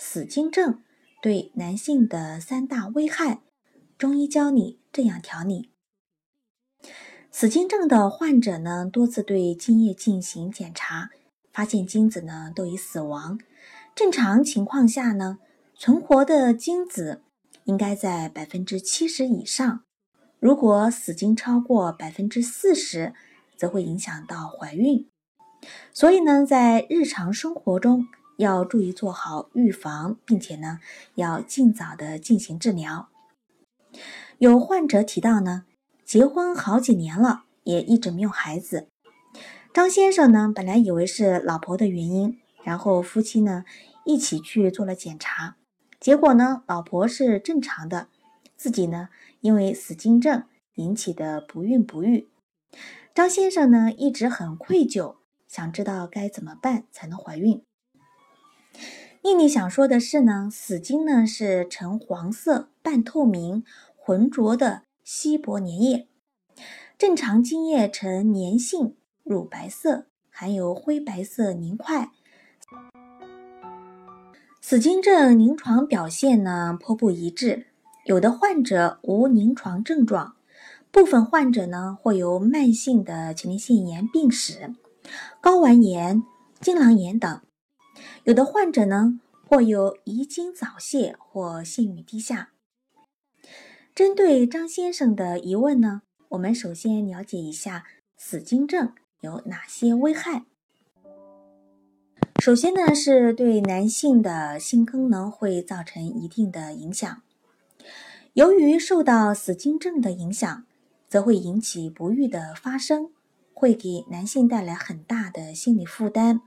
死精症对男性的三大危害，中医教你这样调理。死精症的患者呢，多次对精液进行检查，发现精子呢都已死亡。正常情况下呢，存活的精子应该在百分之七十以上，如果死精超过百分之四十，则会影响到怀孕。所以呢，在日常生活中要注意做好预防，并且呢，要尽早的进行治疗。有患者提到呢，结婚好几年了，也一直没有孩子。张先生呢，本来以为是老婆的原因，然后夫妻呢一起去做了检查，结果呢，老婆是正常的，自己呢因为死精症引起的不孕不育。张先生呢一直很愧疚。想知道该怎么办才能怀孕？丽丽想说的是呢，死精呢是呈黄色、半透明、浑浊的稀薄粘液，正常精液呈粘性乳白色，含有灰白色凝块。死精症临床表现呢颇不一致，有的患者无临床症状，部分患者呢会有慢性的前列腺炎病史。睾丸炎、精囊炎等，有的患者呢，或有遗精早泄或性欲低下。针对张先生的疑问呢，我们首先了解一下死精症有哪些危害。首先呢，是对男性的性功能会造成一定的影响。由于受到死精症的影响，则会引起不育的发生。会给男性带来很大的心理负担，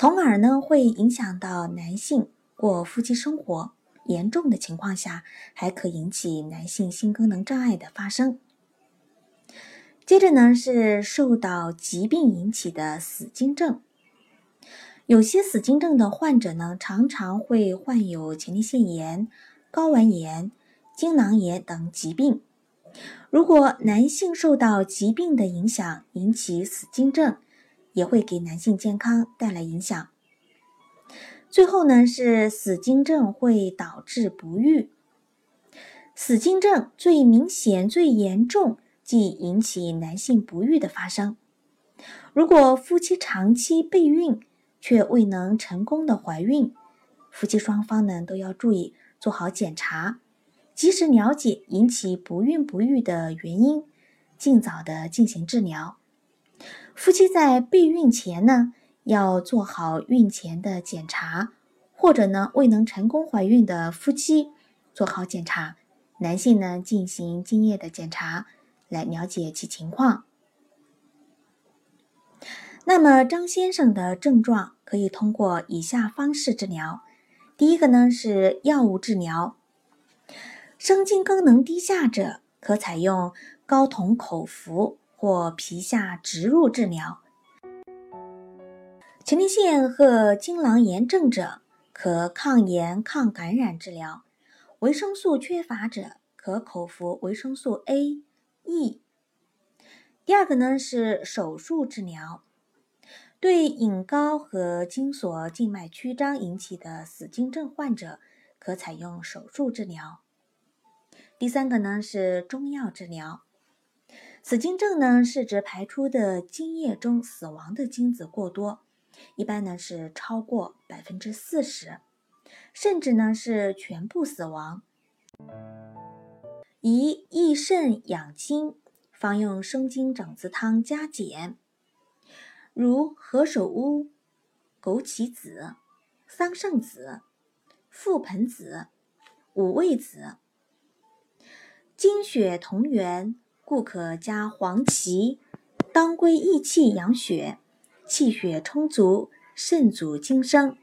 从而呢会影响到男性过夫妻生活，严重的情况下还可引起男性性功能障碍的发生。接着呢是受到疾病引起的死精症，有些死精症的患者呢常常会患有前列腺炎、睾丸炎、精囊炎等疾病。如果男性受到疾病的影响引起死精症，也会给男性健康带来影响。最后呢，是死精症会导致不育。死精症最明显、最严重，即引起男性不育的发生。如果夫妻长期备孕却未能成功的怀孕，夫妻双方呢都要注意做好检查。及时了解引起不孕不育的原因，尽早的进行治疗。夫妻在备孕前呢，要做好孕前的检查，或者呢未能成功怀孕的夫妻做好检查，男性呢进行精液的检查，来了解其情况。那么张先生的症状可以通过以下方式治疗：第一个呢是药物治疗。生精功能低下者，可采用睾酮口服或皮下植入治疗；前列腺和精囊炎症者，可抗炎抗感染治疗；维生素缺乏者，可口服维生素 A、E。第二个呢是手术治疗，对隐睾和精索静脉曲张引起的死精症患者，可采用手术治疗。第三个呢是中药治疗，死精症呢是指排出的精液中死亡的精子过多，一般呢是超过百分之四十，甚至呢是全部死亡。宜益肾养精，方用生精整子汤加减，如何首乌、枸杞子、桑葚子、覆盆子、五味子。精血同源，故可加黄芪、当归益气养血，气血充足，肾主精生。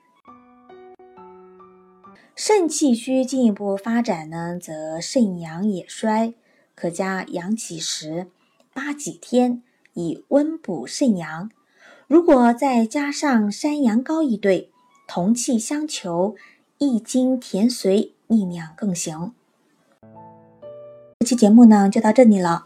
肾气虚进一步发展呢，则肾阳也衰，可加阳起时八几天，以温补肾阳。如果再加上山羊羔一对，同气相求，益精填髓，利尿更行。这期节目呢就到这里了，